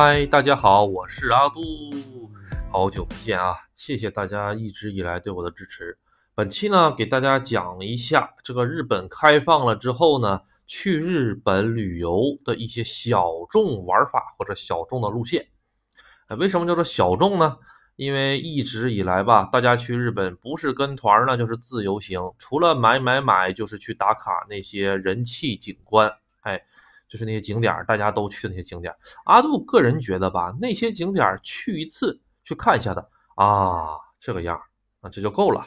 嗨，大家好，我是阿杜，好久不见啊！谢谢大家一直以来对我的支持。本期呢，给大家讲一下这个日本开放了之后呢，去日本旅游的一些小众玩法或者小众的路线。哎，为什么叫做小众呢？因为一直以来吧，大家去日本不是跟团呢，就是自由行，除了买买买，就是去打卡那些人气景观。哎。就是那些景点大家都去的那些景点阿杜个人觉得吧，那些景点去一次去看一下的啊，这个样啊，这就够了。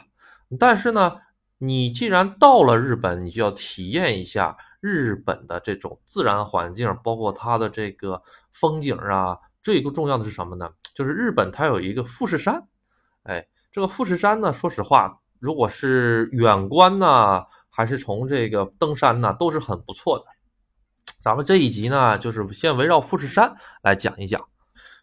但是呢，你既然到了日本，你就要体验一下日本的这种自然环境，包括它的这个风景啊。最重要的是什么呢？就是日本它有一个富士山，哎，这个富士山呢，说实话，如果是远观呢，还是从这个登山呢，都是很不错的。咱们这一集呢，就是先围绕富士山来讲一讲。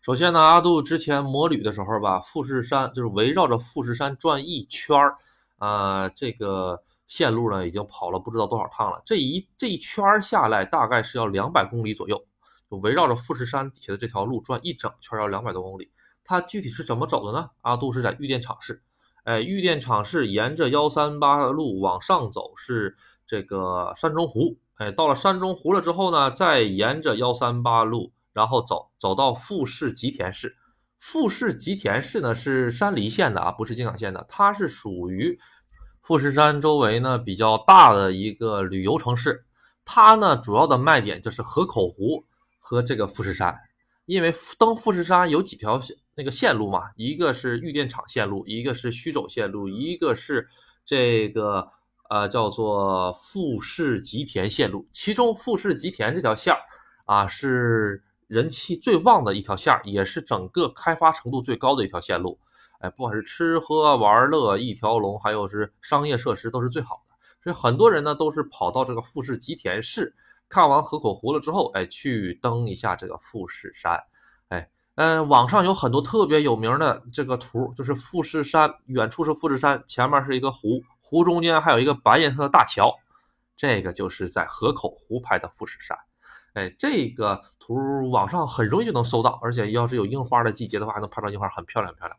首先呢，阿杜之前摩旅的时候吧，富士山就是围绕着富士山转一圈儿，啊，这个线路呢已经跑了不知道多少趟了。这一这一圈儿下来，大概是要两百公里左右，就围绕着富士山底下的这条路转一整圈，要两百多公里。它具体是怎么走的呢？阿杜是在玉电场市，哎，玉电场市沿着幺三八路往上走是这个山中湖。哎，到了山中湖了之后呢，再沿着幺三八路，然后走走到富士吉田市。富士吉田市呢是山梨县的啊，不是京港县的，它是属于富士山周围呢比较大的一个旅游城市。它呢主要的卖点就是河口湖和这个富士山，因为登富士山有几条线那个线路嘛，一个是御电厂线路，一个是须走线路，一个是这个。呃，叫做富士吉田线路，其中富士吉田这条线儿啊，是人气最旺的一条线儿，也是整个开发程度最高的一条线路。哎，不管是吃喝玩乐一条龙，还有是商业设施都是最好的。所以很多人呢都是跑到这个富士吉田市，看完河口湖了之后，哎，去登一下这个富士山。哎，嗯，网上有很多特别有名的这个图，就是富士山，远处是富士山，前面是一个湖。湖中间还有一个白颜色的大桥，这个就是在河口湖拍的富士山。哎，这个图网上很容易就能搜到，而且要是有樱花的季节的话，还能拍到樱花，很漂亮很，漂亮。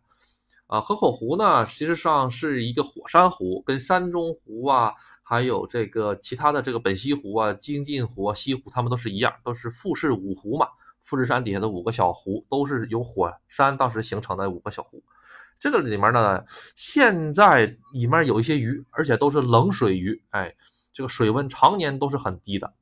啊，河口湖呢，其实上是一个火山湖，跟山中湖啊，还有这个其他的这个本溪湖啊、京津湖啊、西湖，它们都是一样，都是富士五湖嘛。富士山底下的五个小湖，都是由火山当时形成的五个小湖。这个里面呢，现在里面有一些鱼，而且都是冷水鱼，哎，这个水温常年都是很低的。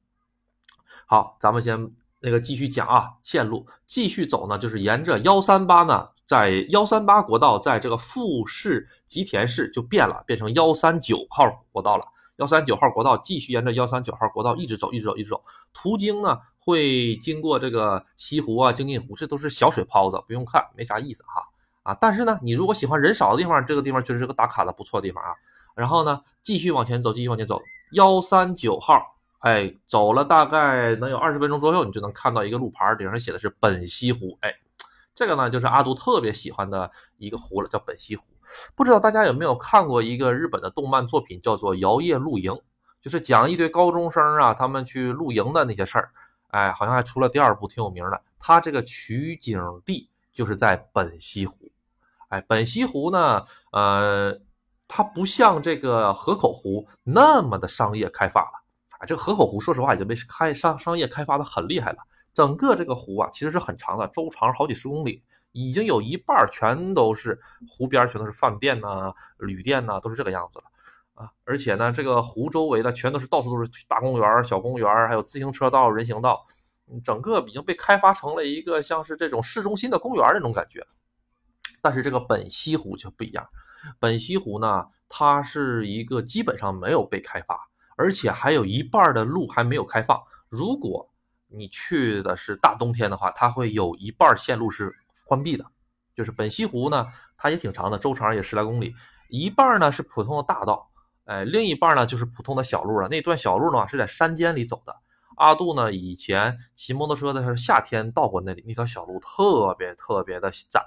好，咱们先那个继续讲啊，线路继续走呢，就是沿着幺三八呢，在幺三八国道，在这个富士吉田市就变了，变成幺三九号国道了。幺三九号国道继续沿着幺三九号国道一直走，一直走，一直走，途经呢会经过这个西湖啊、京津湖，这都是小水泡子，不用看，没啥意思哈。啊，但是呢，你如果喜欢人少的地方，这个地方确实是个打卡的不错的地方啊。然后呢，继续往前走，继续往前走，幺三九号，哎，走了大概能有二十分钟左右，你就能看到一个路牌，顶上写的是本溪湖。哎，这个呢就是阿杜特别喜欢的一个湖了，叫本溪湖。不知道大家有没有看过一个日本的动漫作品，叫做《摇曳露营》，就是讲一堆高中生啊，他们去露营的那些事儿。哎，好像还出了第二部，挺有名的。它这个取景地就是在本溪湖。哎，本溪湖呢，呃，它不像这个河口湖那么的商业开发了。啊，这个河口湖说实话已经被开商商业开发的很厉害了。整个这个湖啊，其实是很长的，周长好几十公里，已经有一半全都是湖边，全都是饭店呐、旅店呐，都是这个样子了啊。而且呢，这个湖周围的全都是到处都是大公园、小公园，还有自行车道、人行道，整个已经被开发成了一个像是这种市中心的公园那种感觉。但是这个本溪湖就不一样，本溪湖呢，它是一个基本上没有被开发，而且还有一半的路还没有开放。如果你去的是大冬天的话，它会有一半线路是关闭的。就是本溪湖呢，它也挺长的，周长也十来公里，一半呢是普通的大道，哎，另一半呢就是普通的小路了。那段小路呢是在山间里走的。阿杜呢以前骑摩托车的时候，夏天到过那里，那条小路特别特别的窄。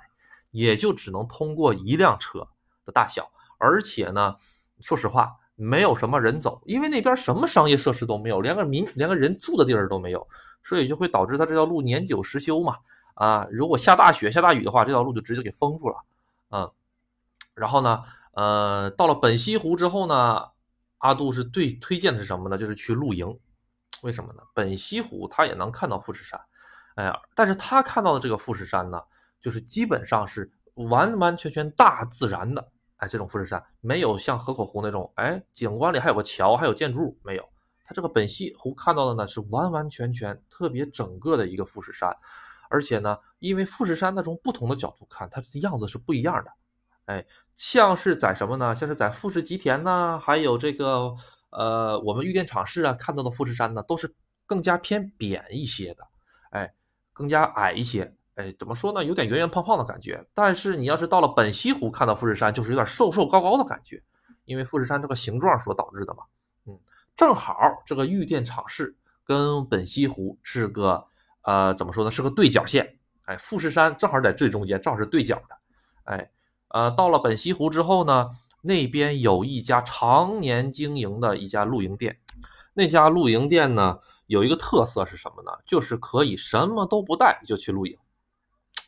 也就只能通过一辆车的大小，而且呢，说实话，没有什么人走，因为那边什么商业设施都没有，连个民连个人住的地儿都没有，所以就会导致它这条路年久失修嘛。啊，如果下大雪、下大雨的话，这条路就直接给封住了。嗯，然后呢，呃，到了本溪湖之后呢，阿杜是最推荐的是什么呢？就是去露营。为什么呢？本溪湖他也能看到富士山，哎呀，但是他看到的这个富士山呢，就是基本上是完完全全大自然的，哎，这种富士山没有像河口湖那种，哎，景观里还有个桥，还有建筑，没有。它这个本溪湖看到的呢，是完完全全特别整个的一个富士山。而且呢，因为富士山那从不同的角度看，它的样子是不一样的。哎，像是在什么呢？像是在富士吉田呐，还有这个呃，我们玉电厂市啊看到的富士山呢，都是更加偏扁一些的，哎，更加矮一些。哎，怎么说呢？有点圆圆胖胖的感觉。但是你要是到了本溪湖看到富士山，就是有点瘦瘦高高的感觉，因为富士山这个形状所导致的嘛。嗯，正好这个玉电场市跟本溪湖是个。呃，怎么说呢？是个对角线，哎，富士山正好在最中间，正好是对角的，哎，呃，到了本溪湖之后呢，那边有一家常年经营的一家露营店，那家露营店呢有一个特色是什么呢？就是可以什么都不带就去露营。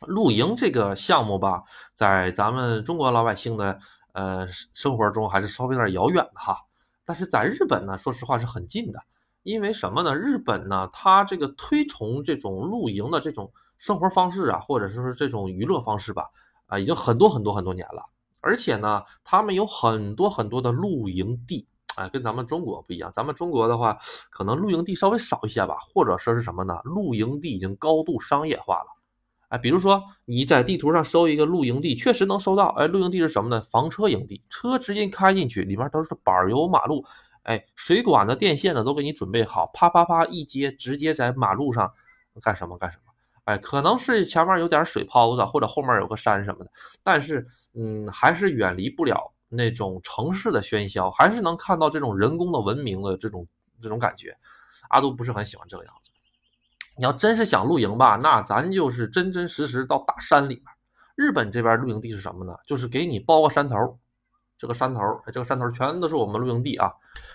露营这个项目吧，在咱们中国老百姓的呃生活中还是稍微有点遥远的哈，但是在日本呢，说实话是很近的。因为什么呢？日本呢，它这个推崇这种露营的这种生活方式啊，或者是说这种娱乐方式吧，啊，已经很多很多很多年了。而且呢，他们有很多很多的露营地，哎，跟咱们中国不一样。咱们中国的话，可能露营地稍微少一些吧，或者说是什么呢？露营地已经高度商业化了。比如说你在地图上搜一个露营地，确实能搜到。哎，露营地是什么呢？房车营地，车直接开进去，里面都是柏油马路。哎，水管的电线呢都给你准备好，啪啪啪一接，直接在马路上干什么干什么。哎，可能是前面有点水泡子，或者后面有个山什么的，但是嗯，还是远离不了那种城市的喧嚣，还是能看到这种人工的文明的这种这种感觉。阿杜不是很喜欢这个样子。你要真是想露营吧，那咱就是真真实实到大山里边。日本这边露营地是什么呢？就是给你包个山头。这个山头，这个山头全都是我们露营地啊。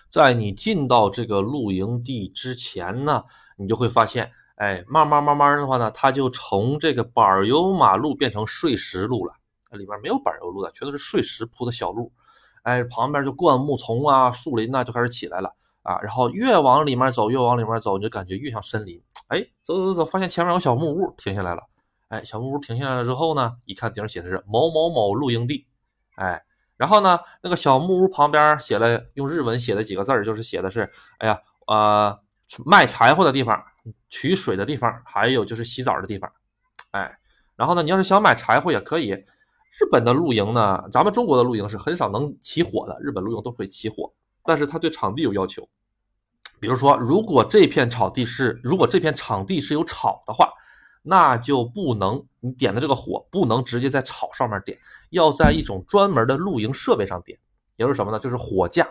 在你进到这个露营地之前呢，你就会发现，哎，慢慢慢慢的话呢，它就从这个柏油马路变成碎石路了。里边没有柏油路的，全都是碎石铺的小路。哎，旁边就灌木丛啊、树林呐就开始起来了啊。然后越往里面走，越往里面走，你就感觉越像森林。哎，走走走，发现前面有小木屋，停下来了。哎，小木屋停下来了之后呢，一看顶上写的是某某某露营地，哎。然后呢，那个小木屋旁边写了用日文写的几个字儿，就是写的是，哎呀，呃，卖柴火的地方，取水的地方，还有就是洗澡的地方，哎，然后呢，你要是想买柴火也可以。日本的露营呢，咱们中国的露营是很少能起火的，日本露营都会起火，但是他对场地有要求，比如说，如果这片草地是，如果这片场地是有草的话。那就不能，你点的这个火不能直接在草上面点，要在一种专门的露营设备上点，也就是什么呢？就是火架，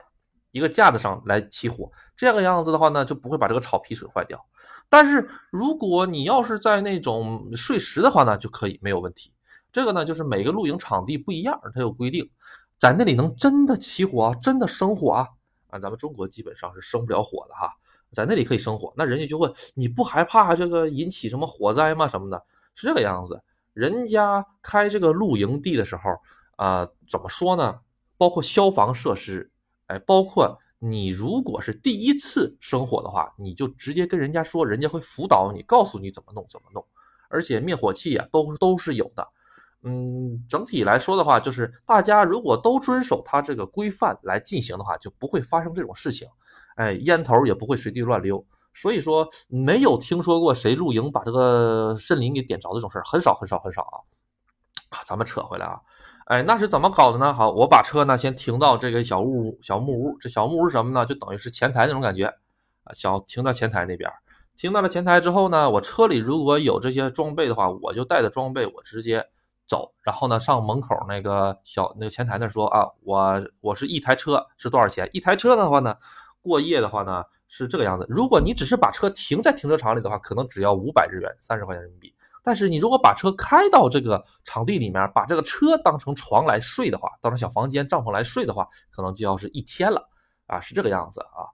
一个架子上来起火。这个样子的话呢，就不会把这个草皮损坏掉。但是如果你要是在那种碎石的话呢，就可以没有问题。这个呢，就是每个露营场地不一样，它有规定，在那里能真的起火，真的生火啊？啊，咱们中国基本上是生不了火的哈。在那里可以生火，那人家就问你不害怕这个引起什么火灾吗？什么的，是这个样子。人家开这个露营地的时候，啊，怎么说呢？包括消防设施，哎，包括你如果是第一次生火的话，你就直接跟人家说，人家会辅导你，告诉你怎么弄，怎么弄。而且灭火器啊，都都是有的。嗯，整体来说的话，就是大家如果都遵守它这个规范来进行的话，就不会发生这种事情。哎，烟头也不会随地乱溜，所以说没有听说过谁露营把这个森林给点着这种事儿，很少很少很少啊。啊，咱们扯回来啊，哎，那是怎么搞的呢？好，我把车呢先停到这个小屋小木屋，这小木屋什么呢？就等于是前台那种感觉啊，小停到前台那边，停到了前台之后呢，我车里如果有这些装备的话，我就带着装备我直接走，然后呢上门口那个小那个前台那说啊，我我是一台车是多少钱？一台车的话呢？过夜的话呢是这个样子，如果你只是把车停在停车场里的话，可能只要五百日元，三十块钱人民币。但是你如果把车开到这个场地里面，把这个车当成床来睡的话，当成小房间帐篷来睡的话，可能就要是一千了啊，是这个样子啊。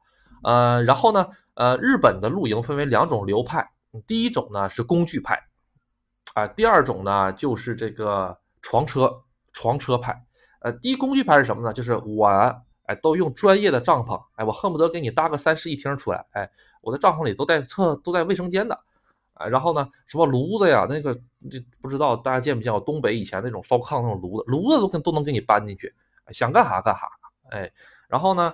呃，然后呢，呃，日本的露营分为两种流派，第一种呢是工具派，啊，第二种呢就是这个床车床车派。呃，低工具派是什么呢？就是我哎都用专业的帐篷，哎，我恨不得给你搭个三室一厅出来，哎，我的帐篷里都带厕都带卫生间的，啊，然后呢，什么炉子呀，那个这不知道大家见没见过东北以前那种烧炕那种炉子，炉子都跟都能给你搬进去，想干啥干啥，哎，然后呢，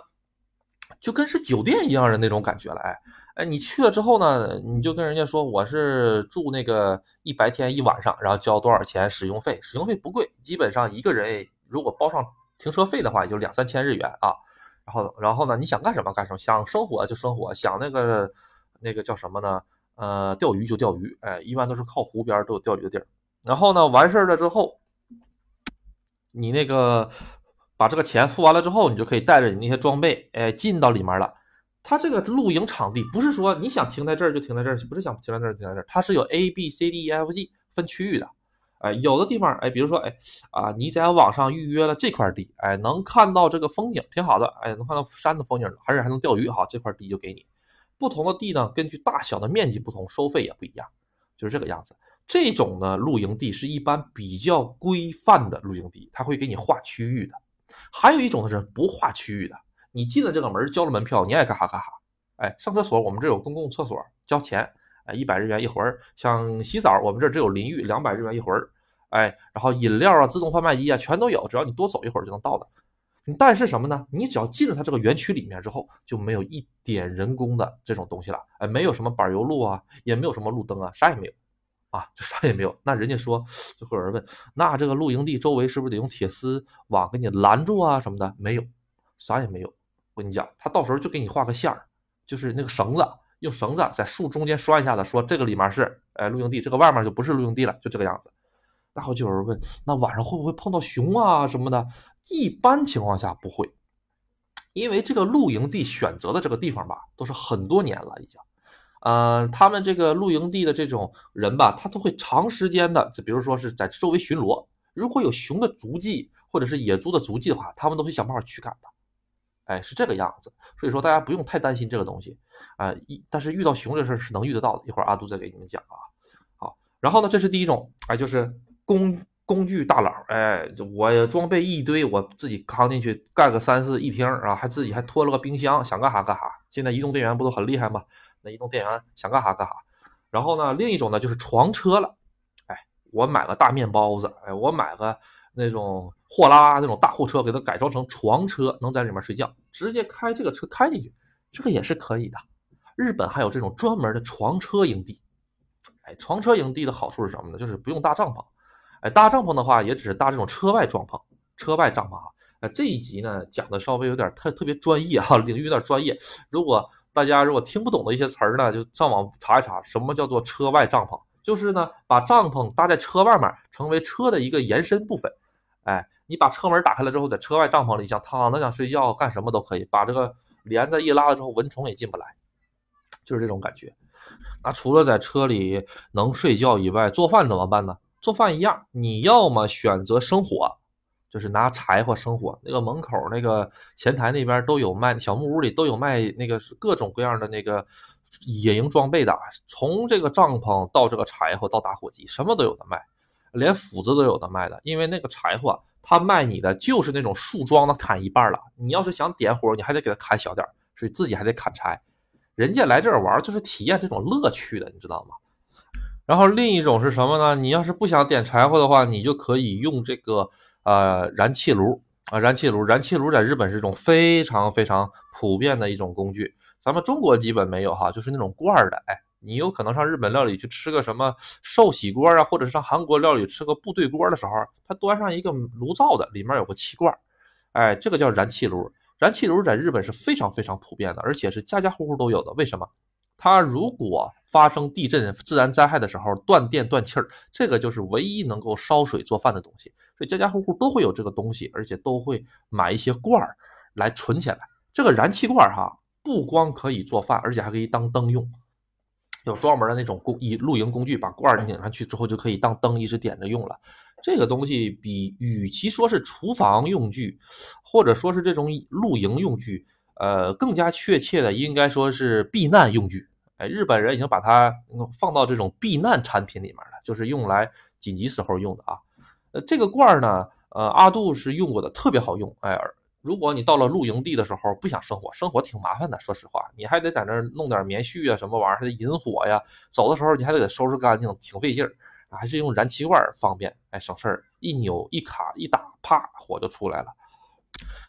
就跟是酒店一样的那种感觉了，哎。哎，你去了之后呢，你就跟人家说我是住那个一白天一晚上，然后交多少钱使用费？使用费不贵，基本上一个人如果包上停车费的话，也就两三千日元啊。然后，然后呢，你想干什么干什么，想生活就生活，想那个那个叫什么呢？呃，钓鱼就钓鱼，哎，一般都是靠湖边都有钓鱼的地儿。然后呢，完事儿了之后，你那个把这个钱付完了之后，你就可以带着你那些装备，哎，进到里面了。它这个露营场地不是说你想停在这儿就停在这儿，不是想停在这儿停在这儿，它是有 A B C D E F G 分区域的。哎，有的地方，哎，比如说，哎，啊，你在网上预约了这块地，哎，能看到这个风景挺好的，哎，能看到山的风景，还是还能钓鱼，好，这块地就给你。不同的地呢，根据大小的面积不同，收费也不一样，就是这个样子。这种呢，露营地是一般比较规范的露营地，它会给你划区域的。还有一种呢是不划区域的。你进了这个门，交了门票，你爱干哈干哈。哎，上厕所我们这有公共厕所，交钱，哎，一百日元一回儿。想洗澡，我们这只有淋浴，两百日元一回儿。哎，然后饮料啊，自动贩卖机啊，全都有，只要你多走一会儿就能到的。但是什么呢？你只要进了它这个园区里面之后，就没有一点人工的这种东西了。哎，没有什么柏油路啊，也没有什么路灯啊，啥也没有啊，就啥也没有。那人家说，就会有人问，那这个露营地周围是不是得用铁丝网给你拦住啊什么的？没有，啥也没有。跟你讲，他到时候就给你画个线儿，就是那个绳子，用绳子在树中间拴一下子，说这个里面是哎露营地，这个外面就不是露营地了，就这个样子。然后就有人问，那晚上会不会碰到熊啊什么的？一般情况下不会，因为这个露营地选择的这个地方吧，都是很多年了已经。呃，他们这个露营地的这种人吧，他都会长时间的，就比如说是在周围巡逻，如果有熊的足迹或者是野猪的足迹的话，他们都会想办法驱赶的。哎，是这个样子，所以说大家不用太担心这个东西啊。一但是遇到熊这事儿是能遇得到的，一会儿阿杜再给你们讲啊。好，然后呢，这是第一种，哎，就是工工具大佬，哎，我装备一堆，我自己扛进去干个三室一厅啊，还自己还拖了个冰箱，想干啥干啥。现在移动电源不都很厉害吗？那移动电源想干啥干啥。然后呢，另一种呢就是床车了，哎，我买个大面包子，哎，我买个。那种货拉那种大货车，给它改装成床车，能在里面睡觉，直接开这个车开进去，这个也是可以的。日本还有这种专门的床车营地。哎，床车营地的好处是什么呢？就是不用搭帐篷。哎，搭帐篷的话，也只是搭这种车外帐篷，车外帐篷啊。哎，这一集呢讲的稍微有点特特别专业哈，领域有点专业。如果大家如果听不懂的一些词儿呢，就上网查一查，什么叫做车外帐篷。就是呢，把帐篷搭在车外面，成为车的一个延伸部分。哎，你把车门打开了之后，在车外帐篷里想躺着想睡觉，干什么都可以。把这个帘子一拉了之后，蚊虫也进不来，就是这种感觉。那除了在车里能睡觉以外，做饭怎么办呢？做饭一样，你要么选择生火，就是拿柴火生火。那个门口那个前台那边都有卖，小木屋里都有卖那个各种各样的那个。野营装备的，从这个帐篷到这个柴火到打火机，什么都有的卖，连斧子都有的卖的。因为那个柴火，他卖你的就是那种树桩的，砍一半了。你要是想点火，你还得给他砍小点所以自己还得砍柴。人家来这儿玩就是体验这种乐趣的，你知道吗？然后另一种是什么呢？你要是不想点柴火的话，你就可以用这个呃燃气炉啊，燃气炉，燃气炉在日本是一种非常非常普遍的一种工具。咱们中国基本没有哈，就是那种罐儿的。哎，你有可能上日本料理去吃个什么寿喜锅啊，或者上韩国料理吃个部队锅的时候，他端上一个炉灶的，里面有个气罐哎，这个叫燃气炉。燃气炉在日本是非常非常普遍的，而且是家家户户都有的。为什么？它如果发生地震、自然灾害的时候断电断气儿，这个就是唯一能够烧水做饭的东西。所以家家户户都会有这个东西，而且都会买一些罐儿来存起来。这个燃气罐儿哈。不光可以做饭，而且还可以当灯用。有专门的那种工以露营工具，把罐儿拧上去之后，就可以当灯一直点着用了。这个东西比与其说是厨房用具，或者说是这种露营用具，呃，更加确切的应该说是避难用具。哎，日本人已经把它放到这种避难产品里面了，就是用来紧急时候用的啊。呃，这个罐儿呢，呃，阿杜是用过的，特别好用。哎，如果你到了露营地的时候不想生火，生火挺麻烦的，说实话，你还得在那儿弄点棉絮啊，什么玩意儿，还得引火呀。走的时候你还得收拾干净，挺费劲儿。还是用燃气罐方便，哎，省事儿，一扭一卡一打，啪，火就出来了。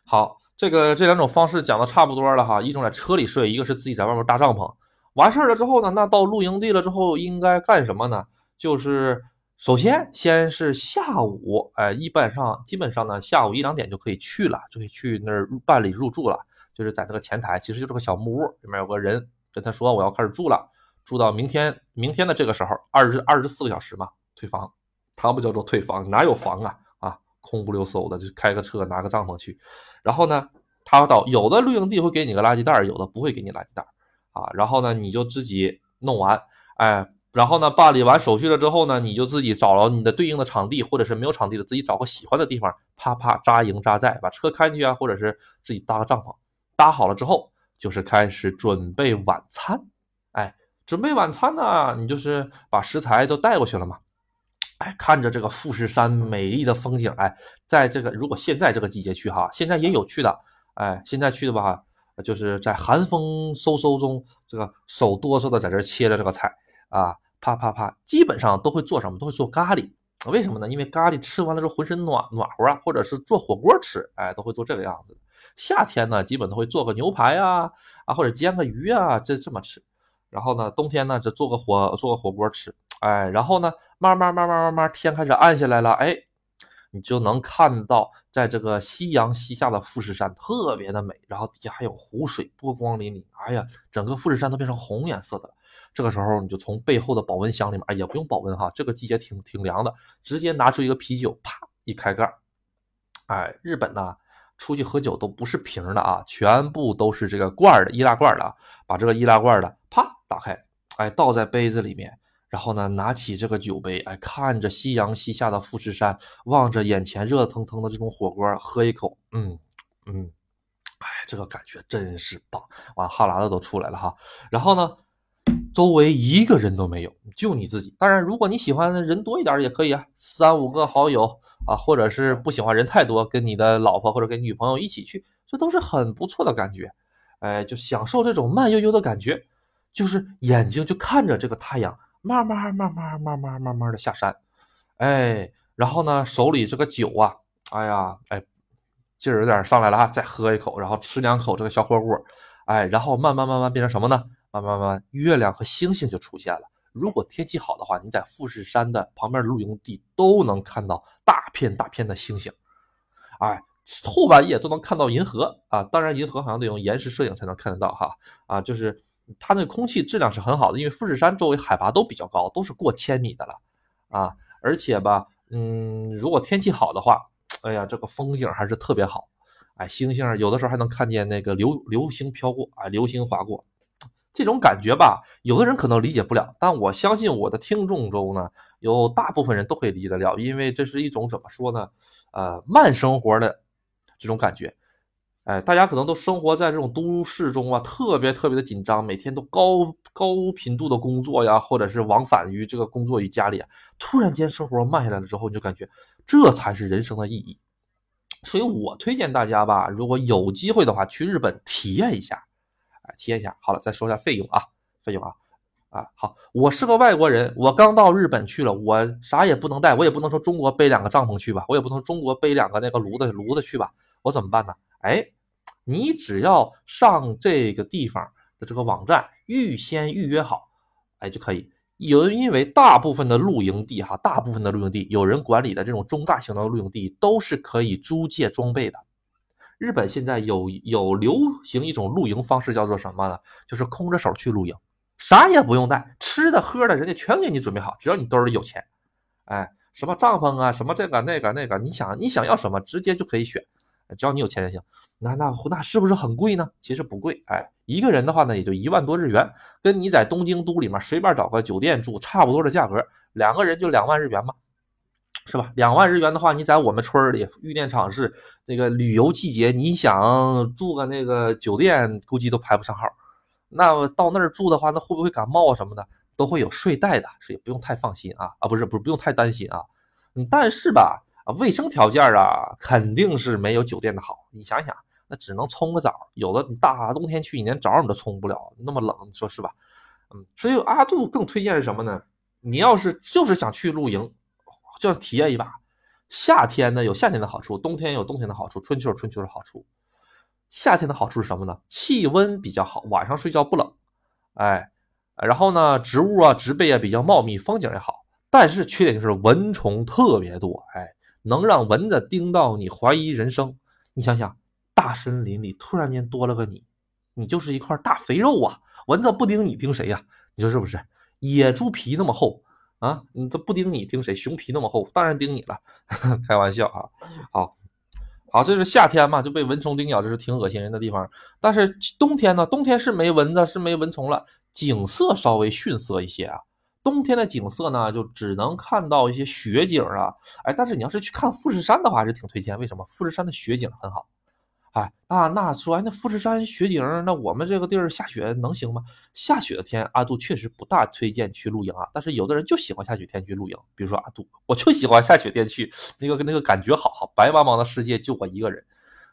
好，这个这两种方式讲的差不多了哈，一种在车里睡，一个是自己在外面搭帐篷。完事儿了之后呢，那到露营地了之后应该干什么呢？就是首先先是下午，哎，一般上基本上呢下午一两点就可以去了，就可以去那儿办理入住了。就是在那个前台，其实就是个小木屋，里面有个人跟他说我要开始住了，住到明天明天的这个时候，二十二十四个小时嘛，退房，他不叫做退房，哪有房啊啊，空不溜嗖的就开个车拿个帐篷去，然后呢，他到有的露营地会给你个垃圾袋，有的不会给你垃圾袋。啊，然后呢，你就自己弄完，哎，然后呢，办理完手续了之后呢，你就自己找了你的对应的场地，或者是没有场地的，自己找个喜欢的地方，啪啪扎营扎寨，把车开进去啊，或者是自己搭个帐篷，搭好了之后，就是开始准备晚餐，哎，准备晚餐呢，你就是把食材都带过去了嘛，哎，看着这个富士山美丽的风景，哎，在这个如果现在这个季节去哈，现在也有去的，哎，现在去的吧。就是在寒风嗖嗖中，这个手哆嗦的在这切着这个菜啊，啪啪啪，基本上都会做什么？都会做咖喱。为什么呢？因为咖喱吃完了之后浑身暖暖和啊，或者是做火锅吃，哎，都会做这个样子。夏天呢，基本都会做个牛排啊，啊或者煎个鱼啊，这这么吃。然后呢，冬天呢，就做个火做个火锅吃，哎，然后呢，慢慢慢慢慢慢天开始暗下来了，哎。你就能看到，在这个夕阳西下的富士山特别的美，然后底下还有湖水波光粼粼，哎呀，整个富士山都变成红颜色的了。这个时候，你就从背后的保温箱里面，哎，也不用保温哈，这个季节挺挺凉的，直接拿出一个啤酒，啪一开盖，哎，日本呢，出去喝酒都不是瓶的啊，全部都是这个罐的易拉罐的啊，把这个易拉罐的啪打开，哎，倒在杯子里面。然后呢，拿起这个酒杯，哎，看着夕阳西下的富士山，望着眼前热腾腾的这种火锅，喝一口，嗯嗯，哎，这个感觉真是棒，完哈喇子都出来了哈。然后呢，周围一个人都没有，就你自己。当然，如果你喜欢人多一点也可以啊，三五个好友啊，或者是不喜欢人太多，跟你的老婆或者跟女朋友一起去，这都是很不错的感觉。哎，就享受这种慢悠悠的感觉，就是眼睛就看着这个太阳。慢慢慢慢慢慢慢慢的下山，哎，然后呢，手里这个酒啊，哎呀，哎，劲儿有点上来了啊，再喝一口，然后吃两口这个小火锅，哎，然后慢慢慢慢变成什么呢？慢慢慢，月亮和星星就出现了。如果天气好的话，你在富士山的旁边露营地都能看到大片大片的星星，哎，后半夜都能看到银河啊。当然，银河好像得用延时摄影才能看得到哈，啊，就是。它那空气质量是很好的，因为富士山周围海拔都比较高，都是过千米的了啊。而且吧，嗯，如果天气好的话，哎呀，这个风景还是特别好。哎，星星有的时候还能看见那个流流星飘过，啊，流星划过，这种感觉吧，有的人可能理解不了，但我相信我的听众中呢，有大部分人都可以理解得了，因为这是一种怎么说呢，呃，慢生活的这种感觉。哎，大家可能都生活在这种都市中啊，特别特别的紧张，每天都高高频度的工作呀，或者是往返于这个工作与家里啊。突然间生活慢下来了之后，你就感觉这才是人生的意义。所以我推荐大家吧，如果有机会的话，去日本体验一下，体验一下。好了，再说一下费用啊，费用啊，啊，好，我是个外国人，我刚到日本去了，我啥也不能带，我也不能从中国背两个帐篷去吧，我也不能中国背两个那个炉子炉子去吧，我怎么办呢？哎，你只要上这个地方的这个网站，预先预约好，哎就可以。有因为大部分的露营地哈，大部分的露营地有人管理的这种中大型的露营地都是可以租借装备的。日本现在有有流行一种露营方式，叫做什么呢？就是空着手去露营，啥也不用带，吃的喝的，人家全给你准备好，只要你兜里有钱。哎，什么帐篷啊，什么这个那个那个，你想你想要什么，直接就可以选。只要你有钱就行，那那那是不是很贵呢？其实不贵，哎，一个人的话呢，也就一万多日元，跟你在东京都里面随便找个酒店住差不多的价格，两个人就两万日元嘛，是吧？两万日元的话，你在我们村里玉电厂是那个旅游季节，你想住个那个酒店，估计都排不上号，那到那儿住的话，那会不会感冒啊什么的？都会有睡袋的，所以不用太放心啊啊，不是不是不用太担心啊。嗯，但是吧，啊，卫生条件啊，肯定是没有酒店的好。你想想，那只能冲个澡，有的你大冬天去，你连澡你都冲不了，那么冷，你说是吧？嗯，所以阿杜更推荐是什么呢？你要是就是想去露营，就要体验一把。夏天呢有夏天的好处，冬天有冬天的好处，春秋有春秋的好处。夏天的好处是什么呢？气温比较好，晚上睡觉不冷。哎，然后呢，植物啊、植被啊比较茂密，风景也好。但是缺点就是蚊虫特别多，哎，能让蚊子叮到你怀疑人生。你想想，大森林里突然间多了个你，你就是一块大肥肉啊！蚊子不叮你，叮谁呀？你说是不是？野猪皮那么厚。啊，你这不叮你叮谁？熊皮那么厚，当然叮你了。开玩笑啊，好，好，这是夏天嘛，就被蚊虫叮咬，这是挺恶心人的地方。但是冬天呢？冬天是没蚊子，是没蚊虫了，景色稍微逊色一些啊。冬天的景色呢，就只能看到一些雪景啊。哎，但是你要是去看富士山的话，还是挺推荐。为什么？富士山的雪景很好。哎啊，那说那富士山雪景，那我们这个地儿下雪能行吗？下雪的天，阿杜确实不大推荐去露营啊。但是有的人就喜欢下雪天去露营，比如说阿杜，我就喜欢下雪天去，那个那个感觉好好，白茫茫的世界就我一个人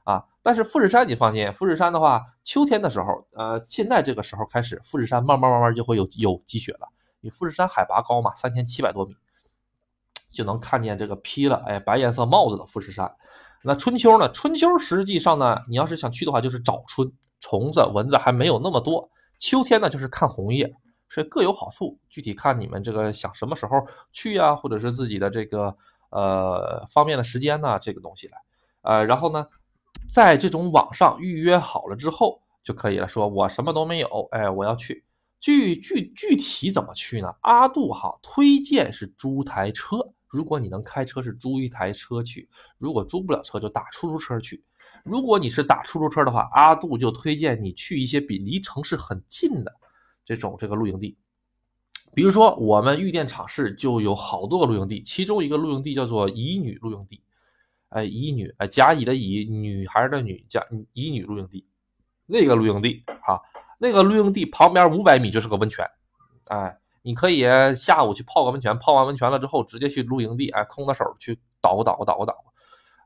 啊。但是富士山你放心，富士山的话，秋天的时候，呃，现在这个时候开始，富士山慢慢慢慢就会有有积雪了。你富士山海拔高嘛，三千七百多米，就能看见这个披了哎白颜色帽子的富士山。那春秋呢？春秋实际上呢，你要是想去的话，就是早春，虫子蚊子还没有那么多。秋天呢，就是看红叶，所以各有好处。具体看你们这个想什么时候去呀，或者是自己的这个呃方便的时间呢，这个东西来。呃，然后呢，在这种网上预约好了之后就可以了。说我什么都没有，哎，我要去。具具具体怎么去呢？阿杜哈推荐是租台车。如果你能开车，是租一台车去；如果租不了车，就打出租车去。如果你是打出租车的话，阿杜就推荐你去一些比离城市很近的这种这个露营地。比如说，我们玉电厂市就有好多个露营地，其中一个露营地叫做乙女露营地。哎，乙女，哎，甲乙的乙，女孩的女，甲乙女露营地。那个露营地啊，那个露营地旁边五百米就是个温泉，哎。你可以下午去泡个温泉，泡完温泉了之后，直接去露营地，哎，空着手去捣鼓捣鼓捣鼓捣鼓，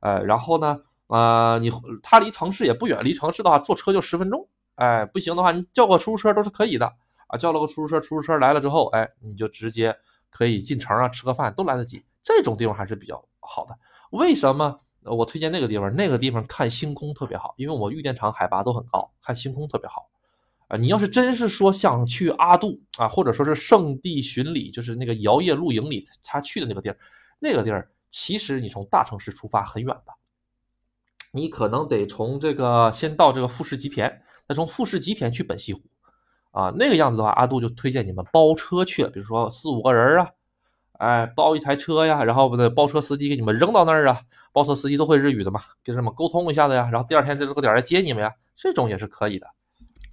呃，然后呢，呃，你它离城市也不远，离城市的话坐车就十分钟，哎，不行的话你叫个出租车都是可以的啊，叫了个出租车，出租车来了之后，哎，你就直接可以进城啊，吃个饭都来得及，这种地方还是比较好的。为什么我推荐那个地方？那个地方看星空特别好，因为我玉电厂海拔都很高，看星空特别好。啊，你要是真是说想去阿杜啊，或者说是圣地巡礼，就是那个摇曳露营里他去的那个地儿，那个地儿其实你从大城市出发很远的，你可能得从这个先到这个富士吉田，再从富士吉田去本溪湖，啊，那个样子的话，阿杜就推荐你们包车去，比如说四五个人啊，哎，包一台车呀，然后不对，包车司机给你们扔到那儿啊，包车司机都会日语的嘛，跟他们沟通一下子呀，然后第二天在这个点来接你们呀，这种也是可以的。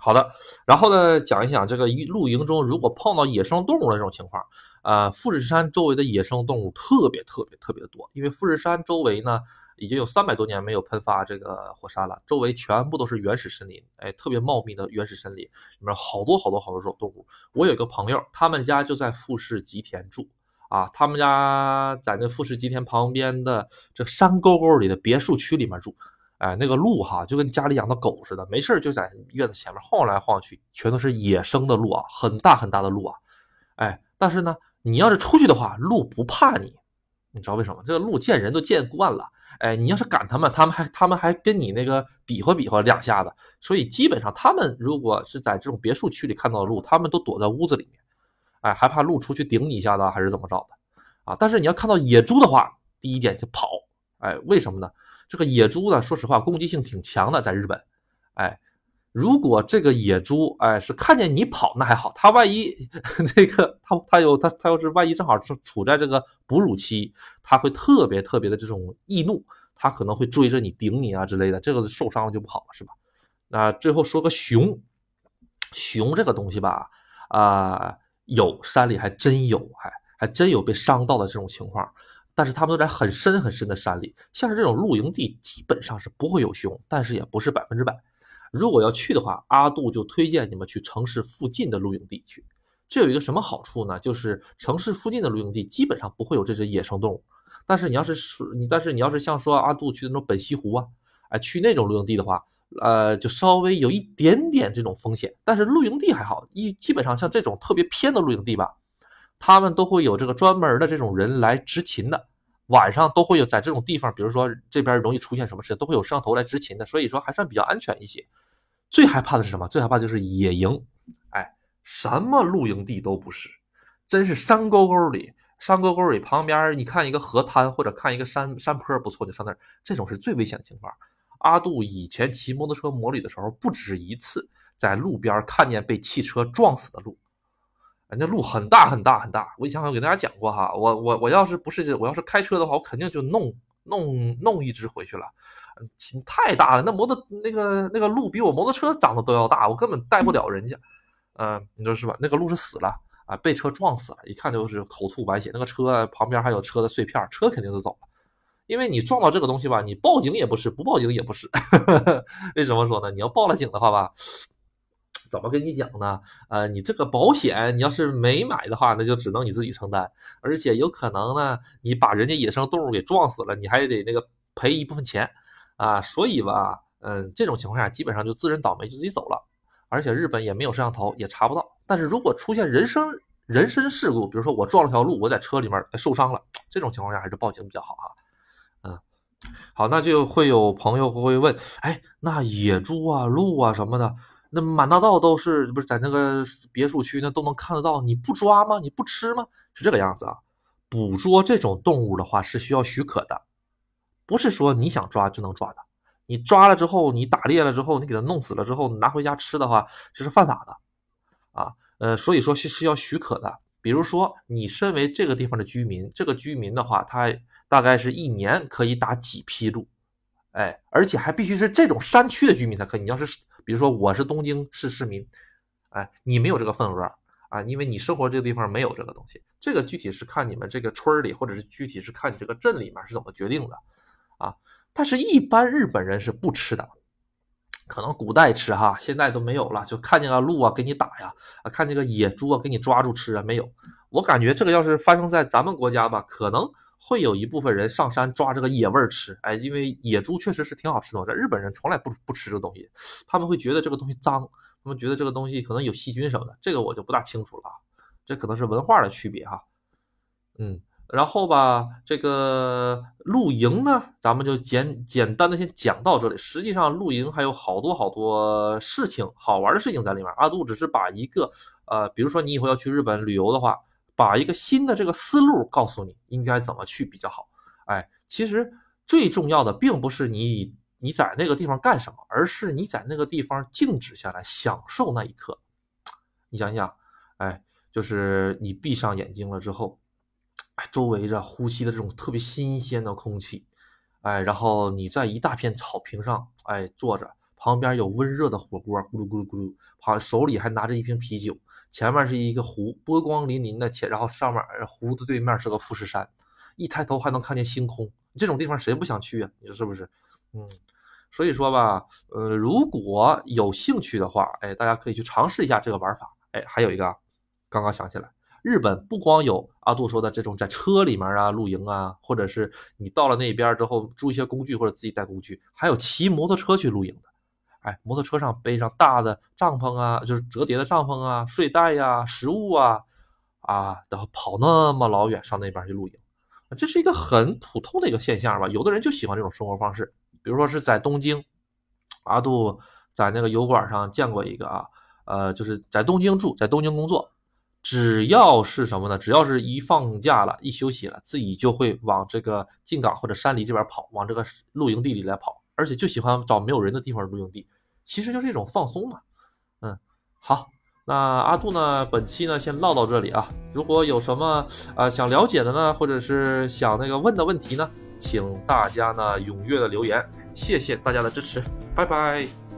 好的，然后呢，讲一讲这个露营中如果碰到野生动物的这种情况，呃，富士山周围的野生动物特别特别特别的多，因为富士山周围呢已经有三百多年没有喷发这个火山了，周围全部都是原始森林，哎，特别茂密的原始森林，里面好多好多好多种动物。我有一个朋友，他们家就在富士吉田住，啊，他们家在那富士吉田旁边的这山沟沟里的别墅区里面住。哎，那个鹿哈就跟家里养的狗似的，没事就在院子前面晃来晃去，全都是野生的鹿啊，很大很大的鹿啊。哎，但是呢，你要是出去的话，鹿不怕你，你知道为什么？这个鹿见人都见惯了。哎，你要是赶他们，他们还他们还跟你那个比划比划两下子。所以基本上他们如果是在这种别墅区里看到鹿，他们都躲在屋子里面，哎，还怕鹿出去顶你一下子还是怎么着的啊？但是你要看到野猪的话，第一点就跑。哎，为什么呢？这个野猪呢，说实话，攻击性挺强的，在日本，哎，如果这个野猪，哎，是看见你跑，那还好，它万一那个，它它有它它要是万一正好是处在这个哺乳期，它会特别特别的这种易怒，它可能会追着你顶你啊之类的，这个受伤了就不好了，是吧？那最后说个熊，熊这个东西吧，啊，有山里还真有，还还真有被伤到的这种情况。但是他们都在很深很深的山里，像是这种露营地，基本上是不会有熊，但是也不是百分之百。如果要去的话，阿杜就推荐你们去城市附近的露营地去。这有一个什么好处呢？就是城市附近的露营地基本上不会有这些野生动物。但是你要是你，但是你要是像说阿杜去那种本溪湖啊，哎，去那种露营地的话，呃，就稍微有一点点这种风险。但是露营地还好，一基本上像这种特别偏的露营地吧，他们都会有这个专门的这种人来执勤的。晚上都会有在这种地方，比如说这边容易出现什么事，都会有摄像头来执勤的，所以说还算比较安全一些。最害怕的是什么？最害怕就是野营，哎，什么露营地都不是，真是山沟沟里，山沟沟里旁边你看一个河滩或者看一个山山坡不错，就上那儿，这种是最危险的情况。阿杜以前骑摩托车摩旅的时候，不止一次在路边看见被汽车撞死的鹿。那路很大很大很大，我以前好像给大家讲过哈，我我我要是不是我要是开车的话，我肯定就弄弄弄一只回去了，太大了，那摩托那个那个路比我摩托车长得都要大，我根本带不了人家，嗯，你说是吧？那个路是死了啊，被车撞死了，一看就是口吐白血，那个车旁边还有车的碎片，车肯定是走了，因为你撞到这个东西吧，你报警也不是，不报警也不是，为什么说呢？你要报了警的话吧。怎么跟你讲呢？呃，你这个保险，你要是没买的话，那就只能你自己承担，而且有可能呢，你把人家野生动物给撞死了，你还得那个赔一部分钱啊。所以吧，嗯，这种情况下基本上就自认倒霉就自己走了，而且日本也没有摄像头，也查不到。但是如果出现人身人身事故，比如说我撞了条路，我在车里面受伤了，这种情况下还是报警比较好哈。嗯，好，那就会有朋友会问，哎，那野猪啊、鹿啊什么的。那满大道都是不是在那个别墅区那都能看得到？你不抓吗？你不吃吗？是这个样子啊。捕捉这种动物的话是需要许可的，不是说你想抓就能抓的。你抓了之后，你打猎了之后，你给它弄死了之后拿回家吃的话，这是犯法的啊。呃，所以说是是要许可的。比如说你身为这个地方的居民，这个居民的话，他大概是一年可以打几批鹿，哎，而且还必须是这种山区的居民才可以。你要是。比如说我是东京市市民，哎，你没有这个份额啊，因为你生活这个地方没有这个东西。这个具体是看你们这个村里，或者是具体是看你这个镇里面是怎么决定的啊。但是，一般日本人是不吃的，可能古代吃哈，现在都没有了。就看见个鹿啊，给你打呀，啊，看见个野猪啊，给你抓住吃啊，没有。我感觉这个要是发生在咱们国家吧，可能。会有一部分人上山抓这个野味儿吃，哎，因为野猪确实是挺好吃的。在日本人从来不不吃这个东西，他们会觉得这个东西脏，他们觉得这个东西可能有细菌什么的，这个我就不大清楚了啊。这可能是文化的区别哈。嗯，然后吧，这个露营呢，咱们就简简单的先讲到这里。实际上露营还有好多好多事情，好玩的事情在里面。阿杜只是把一个，呃，比如说你以后要去日本旅游的话。把一个新的这个思路告诉你应该怎么去比较好，哎，其实最重要的并不是你你在那个地方干什么，而是你在那个地方静止下来享受那一刻。你想想，哎，就是你闭上眼睛了之后，哎，周围着呼吸的这种特别新鲜的空气，哎，然后你在一大片草坪上，哎，坐着，旁边有温热的火锅，咕噜咕噜咕噜，旁手里还拿着一瓶啤酒。前面是一个湖，波光粼粼的，前然后上面湖的对面是个富士山，一抬头还能看见星空。这种地方谁不想去啊？你说是不是？嗯，所以说吧，呃，如果有兴趣的话，哎，大家可以去尝试一下这个玩法。哎，还有一个，刚刚想起来，日本不光有阿杜说的这种在车里面啊露营啊，或者是你到了那边之后租一些工具或者自己带工具，还有骑摩托车去露营的。哎，摩托车上背上大的帐篷啊，就是折叠的帐篷啊、睡袋呀、食物啊，啊，然后跑那么老远上那边去露营，这是一个很普通的一个现象吧？有的人就喜欢这种生活方式，比如说是在东京，阿杜在那个油管上见过一个啊，呃，就是在东京住，在东京工作，只要是什么呢？只要是一放假了，一休息了，自己就会往这个静冈或者山梨这边跑，往这个露营地里来跑。而且就喜欢找没有人的地方露营地，其实就是一种放松嘛。嗯，好，那阿杜呢，本期呢先唠到这里啊。如果有什么呃想了解的呢，或者是想那个问的问题呢，请大家呢踊跃的留言。谢谢大家的支持，拜拜。